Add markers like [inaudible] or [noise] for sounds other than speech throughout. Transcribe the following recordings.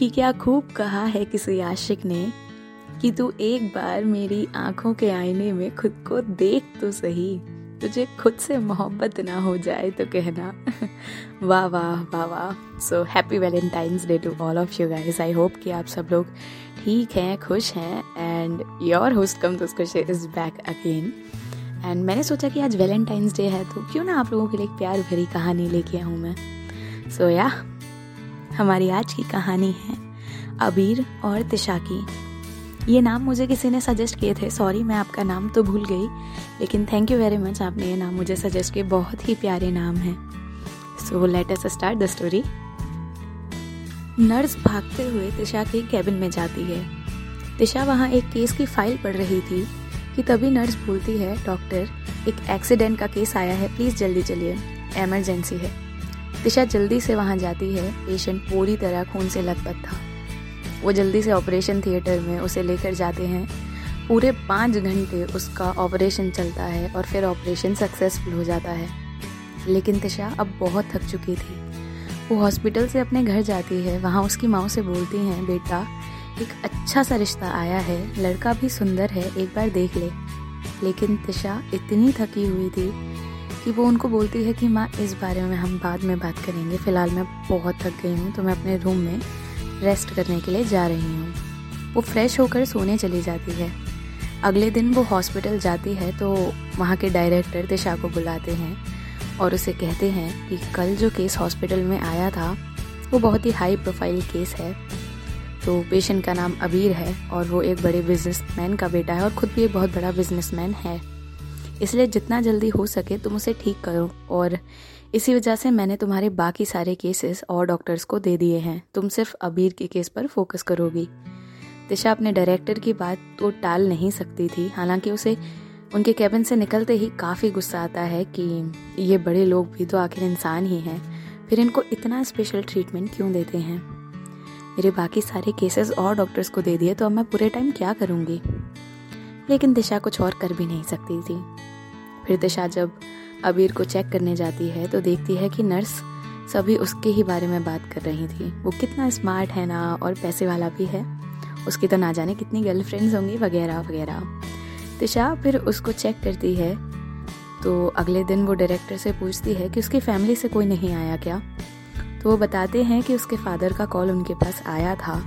कि क्या खूब कहा है किसी आशिक ने कि तू एक बार मेरी आँखों के आईने में खुद को देख तो सही। तुझे खुद से मोहब्बत ना हो जाए तो कहना। [laughs] वाह वाह वाह वाह। So happy Valentine's day to all of you guys I hope कि आप सब लोग ठीक हैं, खुश हैं एंड योर होस्ट कम तो इज़ बैक अगेन एंड मैंने सोचा कि आज वैलेंटाइंस डे है तो क्यों ना आप लोगों के लिए एक प्यार भरी कहानी लेके आऊँ मैं? सो या हमारी आज की कहानी है, अबीर और तिशा की ये नाम मुझे किसी ने सजेस्ट किए थे। सॉरी मैं आपका नाम तो भूल गई, लेकिन थैंक यू वेरी मच आपने ये नाम मुझे सजेस्ट किए। बहुत ही प्यारे नाम हैं। So let us start the story nurse भागते हुए तिशा के केबिन में जाती है। तिशा वहाँ एक केस की फ़ाइल पढ़ रही थी कि तभी नर्स बोलती है डॉक्टर एक एक्सीडेंट का केस आया है। प्लीज़ जल्दी चलिए। एमरजेंसी है। दिशा जल्दी से वहाँ जाती है। पेशेंट पूरी तरह खून से लथपथ था। वो जल्दी से ऑपरेशन थिएटर में उसे लेकर जाते हैं। पूरे पाँच घंटे उसका ऑपरेशन चलता है और फिर ऑपरेशन सक्सेसफुल हो जाता है। लेकिन तिशा अब बहुत थक चुकी थी। वो हॉस्पिटल से अपने घर जाती है। वहाँ उसकी माँ से बोलती हैं, बेटा, एक अच्छा सा रिश्ता आया है। लड़का भी सुंदर है, एक बार देख ले। लेकिन तिशा इतनी थकी हुई थी कि वो उनको बोलती है कि माँ, इस बारे में हम बाद में बात करेंगे। फ़िलहाल मैं बहुत थक गई हूँ तो मैं अपने रूम में रेस्ट करने के लिए जा रही हूँ। वो फ्रेश होकर सोने चली जाती है। अगले दिन वो हॉस्पिटल जाती है तो वहाँ के डायरेक्टर दिशा को बुलाते हैं और उसे कहते हैं कि कल जो केस हॉस्पिटल में आया था, वो बहुत ही हाई प्रोफ़ाइल केस है। तो पेशेंट का नाम अबीर है और वो एक बड़े बिजनेसमैन का बेटा है और ख़ुद भी एक बहुत बड़ा बिजनेसमैन है। इसलिए जितना जल्दी हो सके तुम उसे ठीक करो। और इसी वजह से मैंने तुम्हारे बाकी सारे केसेस और डॉक्टर्स को दे दिए हैं। तुम सिर्फ़ अबीर के केस पर फोकस करोगी। दिशा अपने डायरेक्टर की बात तो टाल नहीं सकती थी। हालाँकि उसे उनके कैबिन से निकलते ही काफ़ी गुस्सा आता है कि ये बड़े लोग भी तो आखिर इंसान ही हैं। फिर इनको इतना स्पेशल ट्रीटमेंट क्यों देते हैं? मेरे बाकी सारे केसेस और डॉक्टर्स को दे दिए तो अब मैं पूरे टाइम क्या करूँगी? लेकिन दिशा कुछ और कर भी नहीं सकती थी। फिर दिशा जब अबीर को चेक करने जाती है तो देखती है कि नर्स सभी उसके ही बारे में बात कर रही थी। वो कितना स्मार्ट है ना और पैसे वाला भी है। उसकी तो ना जाने कितनी गर्लफ्रेंड्स होंगी, वगैरह वगैरह। दिशा फिर उसको चेक करती है। तो अगले दिन वो डायरेक्टर से पूछती है कि उसकी फैमिली से कोई नहीं आया क्या? तो वो बताते हैं कि उसके फादर का कॉल उनके पास आया था।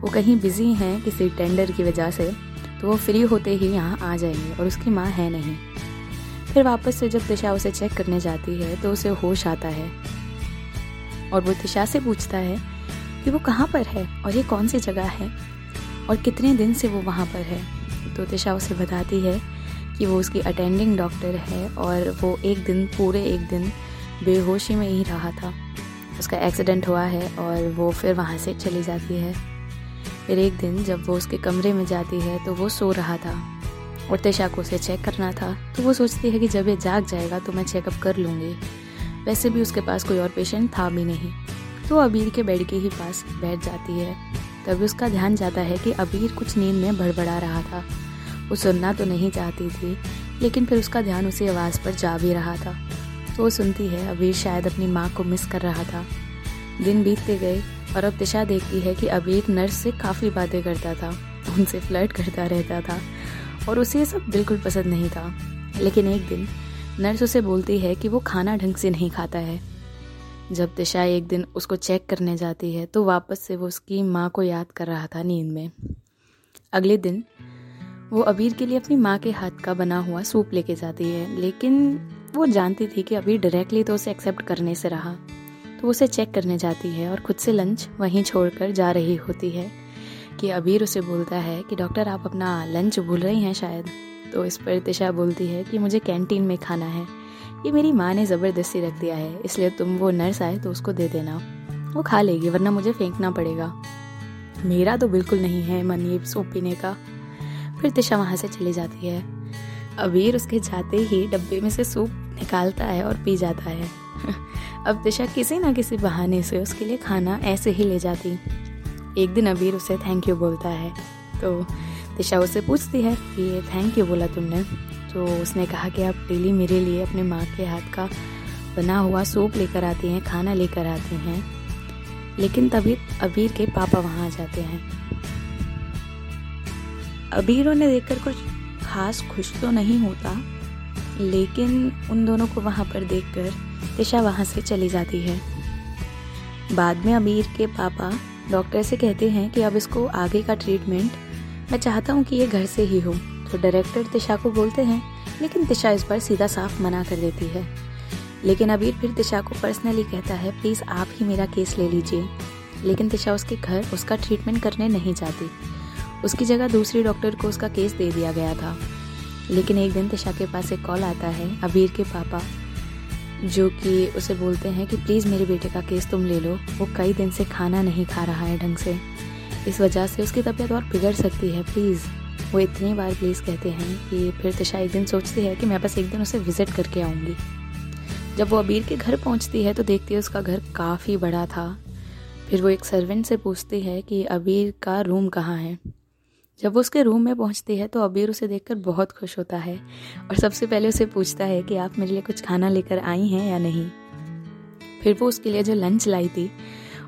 वो कहीं बिज़ी हैं किसी टेंडर की वजह से तो वो फ्री होते ही यहाँ आ जाएँगे और उसकी माँ है नहीं। फिर वापस से जब दिशा उसे चेक करने जाती है तो उसे होश आता है। और वो दिशा से पूछता है कि वो कहाँ पर है और ये कौन सी जगह है? और कितने दिन से वो वहाँ पर है? तो दिशा उसे बताती है कि वो उसकी अटेंडिंग डॉक्टर है और वो एक दिन, पूरे एक दिन बेहोशी में ही रहा था। उसका एक्सीडेंट हुआ है और वो फिर वहाँ से चली जाती है। फिर एक दिन जब वो उसके कमरे में जाती है तो वो सो रहा था। और तेशा को उसे चेक करना था तो वो सोचती है कि जब ये जाग जाएगा तो मैं चेकअप कर लूँगी। वैसे भी उसके पास कोई और पेशेंट था भी नहीं। तो अबीर के बेड के ही पास बैठ जाती है। तभी उसका ध्यान जाता है कि अबीर कुछ नींद में भड़बड़ा रहा था। वो सुनना तो नहीं चाहती थी, लेकिन फिर उसका ध्यान उसी आवाज़ पर जा भी रहा था। तो वो सुनती है, अबीर शायद अपनी माँ को मिस कर रहा था। दिन बीतते गए और अब दिशा देखती है कि अबीर नर्स से काफ़ी बातें करता था, उनसे फ्लर्ट करता रहता था। और उसे ये सब बिल्कुल पसंद नहीं था। लेकिन एक दिन, नर्स उसे बोलती है कि वो खाना ढंग से नहीं खाता है। जब दिशा एक दिन उसको चेक करने जाती है तो वापस से वो उसकी माँ को याद कर रहा था नींद में। अगले दिन, वो अबीर के लिए अपनी माँ के हाथ का बना हुआ सूप लेके जाती है, लेकिन वो जानती थी कि अबीर डायरेक्टली तो उसे एक्सेप्ट करने से रहा। तो उसे चेक करने जाती है और खुद से लंच वहीं छोड़कर जा रही होती है। कि अबीर उसे बोलता है कि, डॉक्टर, आप अपना लंच भूल रही हैं शायद? तो इस पर तिशा बोलती है कि, मुझे कैंटीन में खाना है। ये मेरी माँ ने ज़बरदस्ती रख दिया है, इसलिए तुम वो नर्स आए तो उसको दे देना। वो खा लेगी, वरना मुझे फेंकना पड़ेगा। मेरा तो बिल्कुल नहीं है मन ये सूप पीने का। फिर तिशा वहाँ से चली जाती है। अबीर उसके जाते ही डब्बे में से सूप निकालता है और पी जाता है। [laughs] अब तिशा किसी ना किसी बहाने से उसके लिए खाना ऐसे ही ले जाती। एक दिन अबीर उसे थैंक यू बोलता है। तो दिशा उससे पूछती है कि ये थैंक यू बोला तुमने? तो उसने कहा कि आप डेली मेरे लिए अपने माँ के हाथ का बना हुआ सूप लेकर आती हैं, खाना लेकर आती हैं। लेकिन तभी अबीर के पापा वहाँ आ जाते हैं। अबीर उन्हें देखकर कुछ खास खुश तो नहीं होता, लेकिन उन दोनों को वहाँ पर देखकर तिशा वहाँ से चली जाती है। बाद में अबीर के पापा डॉक्टर से कहते हैं कि अब इसको आगे का ट्रीटमेंट मैं चाहता हूँ कि ये घर से ही हो। तो डायरेक्टर तिशा को बोलते हैं, लेकिन तिशा इस पर सीधा साफ़ मना कर देती है। लेकिन अबीर फिर तिशा को पर्सनली कहता है प्लीज़ आप ही मेरा केस ले लीजिए। लेकिन तिशा उसके घर उसका ट्रीटमेंट करने नहीं जाती। उसकी जगह दूसरी डॉक्टर को उसका केस दे दिया गया था। लेकिन एक दिन तिशा के पास एक कॉल आता है, अबीर के पापा। जो कि उसे बोलते हैं कि प्लीज़ मेरे बेटे का केस तुम ले लो। वो कई दिन से खाना नहीं खा रहा है ढंग से। इस वजह से उसकी तबीयत और बिगड़ सकती है प्लीज़ वो इतनी बार प्लीज़ कहते हैं कि फिर तिशा एक दिन सोचती है कि मैं बस एक दिन उसे विज़िट करके आऊँगी। जब वो अबीर के घर पहुँचती है तो देखती है उसका घर काफ़ी बड़ा था। फिर वो एक सर्वेंट से पूछती है कि अबीर का रूम कहाँ है? जब वो उसके रूम में पहुँचती है तो अबीर उसे देखकर बहुत खुश होता है और सबसे पहले उसे पूछता है कि आप मेरे लिए कुछ खाना लेकर आई हैं या नहीं। फिर वो उसके लिए जो लंच लाई थी,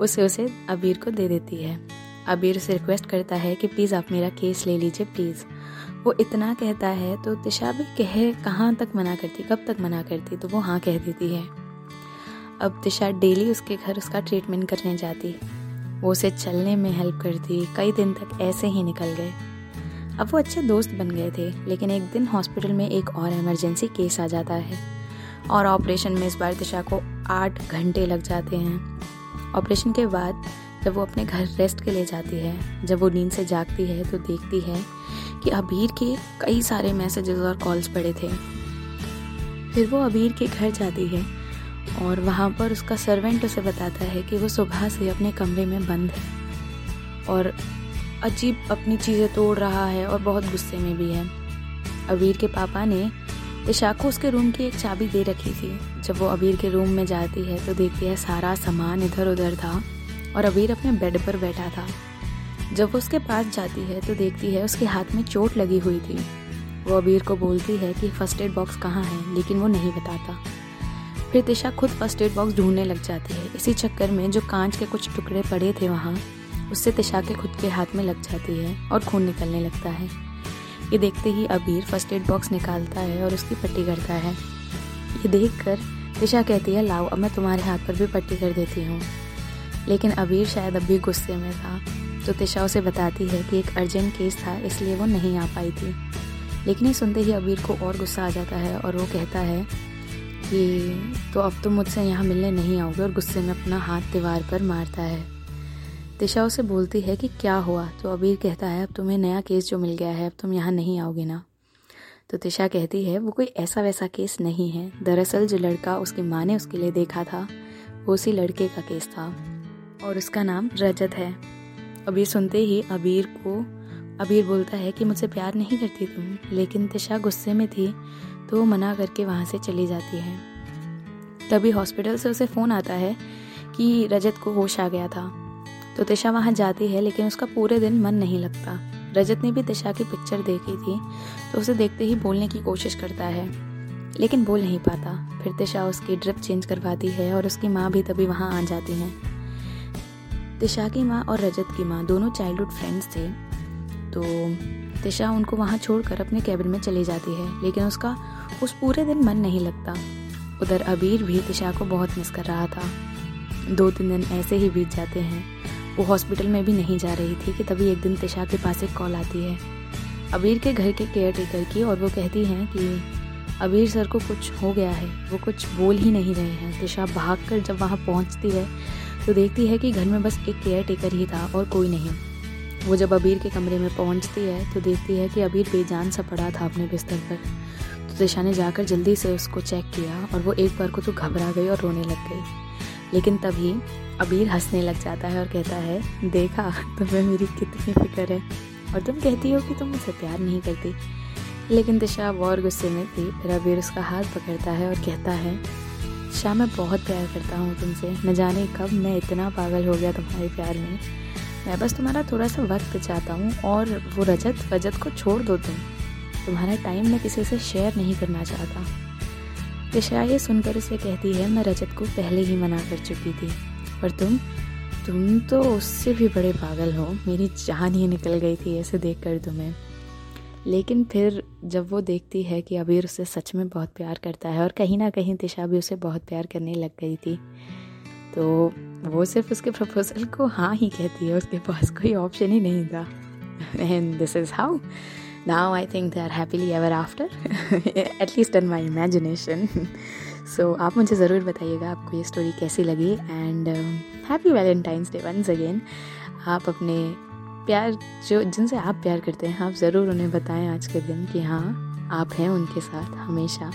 उसे उसे अबीर को दे देती है। अबीर उसे रिक्वेस्ट करता है कि प्लीज़ आप मेरा केस ले लीजिए प्लीज़ वो इतना कहता है तो तिशा भी कहे, कहाँ तक मना करती, कब तक मना करती? तो वो हाँ कह देती है। अब तिशा डेली उसके घर उसका ट्रीटमेंट करने जाती वो उसे चलने में हेल्प करती, कई दिन तक ऐसे ही निकल गए। अब वो अच्छे दोस्त बन गए थे, लेकिन एक दिन हॉस्पिटल में एक और इमरजेंसी केस आ जाता है। और ऑपरेशन में इस बार दिशा को आठ घंटे लग जाते हैं। ऑपरेशन के बाद जब वो अपने घर रेस्ट के लिए जाती है, जब वो नींद से जागती है तो देखती है कि अबीर के कई सारे मैसेजेस और कॉल्स पड़े थे। फिर वो अबीर के घर जाती है और वहाँ पर उसका सर्वेंट उसे बताता है कि वो सुबह से अपने कमरे में बंद है और अजीब अपनी चीज़ें तोड़ रहा है और बहुत गुस्से में भी है। अबीर के पापा ने ईशा को उसके रूम की एक चाबी दे रखी थी। जब वो अबीर के रूम में जाती है तो देखती है सारा सामान इधर उधर था और अबीर अपने बेड पर बैठा था। जब वो उसके पास जाती है तो देखती है उसके हाथ में चोट लगी हुई थी। वो अबीर को बोलती है कि फ़र्स्ट एड बॉक्स कहाँ है, लेकिन वो नहीं बताता। फिर दिशा खुद फ़र्स्ट एड बॉक्स ढूँढने लग जाती है। इसी चक्कर में जो कांच के कुछ टुकड़े पड़े थे वहाँ, उससे तिशा के खुद के हाथ में लग जाती है और खून निकलने लगता है। ये देखते ही अबीर फ़र्स्ट एड बॉक्स निकालता है और उसकी पट्टी करता है। ये देख कर दिशा कहती है, लाओ, अब मैं तुम्हारे हाथ पर भी पट्टी कर देती हूँ। लेकिन अबीर शायद अभी गुस्से में था तो तिशा उसे बताती है कि एक अर्जेंट केस था, इसलिए वो नहीं आ पाई थी। लेकिन ये सुनते ही अबीर को और गुस्सा आ जाता है और वो कहता है कि तो अब तुम मुझसे यहाँ मिलने नहीं आओगे और गुस्से में अपना हाथ दीवार पर मारता है। तिशा उसे बोलती है कि क्या हुआ? तो अबीर कहता है, अब तुम्हें नया केस जो मिल गया है, अब तुम यहाँ नहीं आओगे ना? तो तिशा कहती है, वो कोई ऐसा वैसा केस नहीं है। दरअसल जो लड़का उसकी माँ ने उसके लिए देखा था, वो उसी लड़के का केस था और उसका नाम रजत है। अबीर सुनते ही अबीर को, अबीर बोलता है कि मुझसे प्यार नहीं करती तुम, लेकिन तिशा गुस्से में थी तो वो मना करके वहाँ से चली जाती है। तभी हॉस्पिटल से उसे फ़ोन आता है कि रजत को होश आ गया था। तो तिशा वहाँ जाती है, लेकिन उसका पूरे दिन मन नहीं लगता। रजत ने भी तिशा की पिक्चर देखी थी तो उसे देखते ही बोलने की कोशिश करता है। लेकिन बोल नहीं पाता। फिर तिशा उसकी ड्रिप चेंज करवाती है और उसकी माँ भी तभी वहाँ आ जाती हैं। तिशा की माँ और रजत की माँ दोनों चाइल्डहुड फ्रेंड्स थे तो तिशा उनको वहाँ छोड़कर अपने कैबिन में चली जाती है, लेकिन उसका उस पूरे दिन मन नहीं लगता। उधर अबीर भी तिशा को बहुत मिस कर रहा था। दो तीन दिन ऐसे ही बीत जाते हैं। वो हॉस्पिटल में भी नहीं जा रही थी कि तभी एक दिन तिशा के पास एक कॉल आती है। अबीर के घर के केयर टेकर की और वो कहती हैं कि अबीर सर को कुछ हो गया है, वो कुछ बोल ही नहीं रहे हैं। तिशा भाग कर जब वहाँ पहुँचती है तो देखती है कि घर में बस एक केयर टेकर ही था और कोई नहीं। वो जब अबीर के कमरे में पहुँचती है तो देखती है कि अबीर बेजान सा पड़ा था अपने बिस्तर पर। तो दिशा ने जाकर जल्दी से उसको चेक किया और वो एक बार को तो घबरा गई और रोने लग गई। लेकिन तभी अबीर हंसने लग जाता है और कहता है, देखा, तुम्हें मेरी कितनी फ़िक्र है और तुम कहती हो कि तुम मुझसे प्यार नहीं करती। लेकिन दिशा और गुस्से में थी। फिर अबीर उसका हाथ पकड़ता है और कहता है, शाह, मैं बहुत प्यार करता हूँ तुमसे। न जाने कब मैं इतना पागल हो गया तुम्हारे प्यार में। मैं बस तुम्हारा थोड़ा सा वक्त चाहता हूँ और वो रजत रजत को छोड़ दो तुम। तुम्हारा टाइम मैं किसी से शेयर नहीं करना चाहता। दिशा ये सुनकर उसे कहती है, मैं रजत को पहले ही मना कर चुकी थी। पर तुम तुम तो उससे भी बड़े पागल हो। मेरी जान ही निकल गई थी ऐसे देख कर तुम्हें। लेकिन फिर जब वो देखती है कि अबीर उसे सच में बहुत प्यार करता है और कहीं ना कहीं दिशा भी उसे बहुत प्यार करने लग गई थी तो वो सिर्फ़ उसके प्रपोजल को हाँ ही कहती है, उसके पास कोई ऑप्शन ही नहीं था। And this is how now I think they are happily ever after at least in my imagination so आप मुझे ज़रूर बताइएगा आपको ये स्टोरी कैसी लगी। And happy Valentine's day once again आप अपने प्यार, जो, जिनसे आप प्यार करते हैं, आप ज़रूर उन्हें बताएँ आज के दिन कि हाँ आप हैं उनके साथ हमेशा।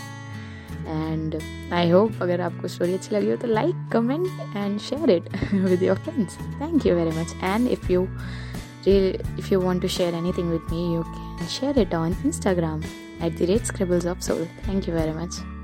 एंड आई होप अगर आपको स्टोरी अच्छी लगी हो तो like comment and share it with your friends thank you very much and if you if you want to share anything with me you can share it on instagram at the rate scribbles of soul thank you very much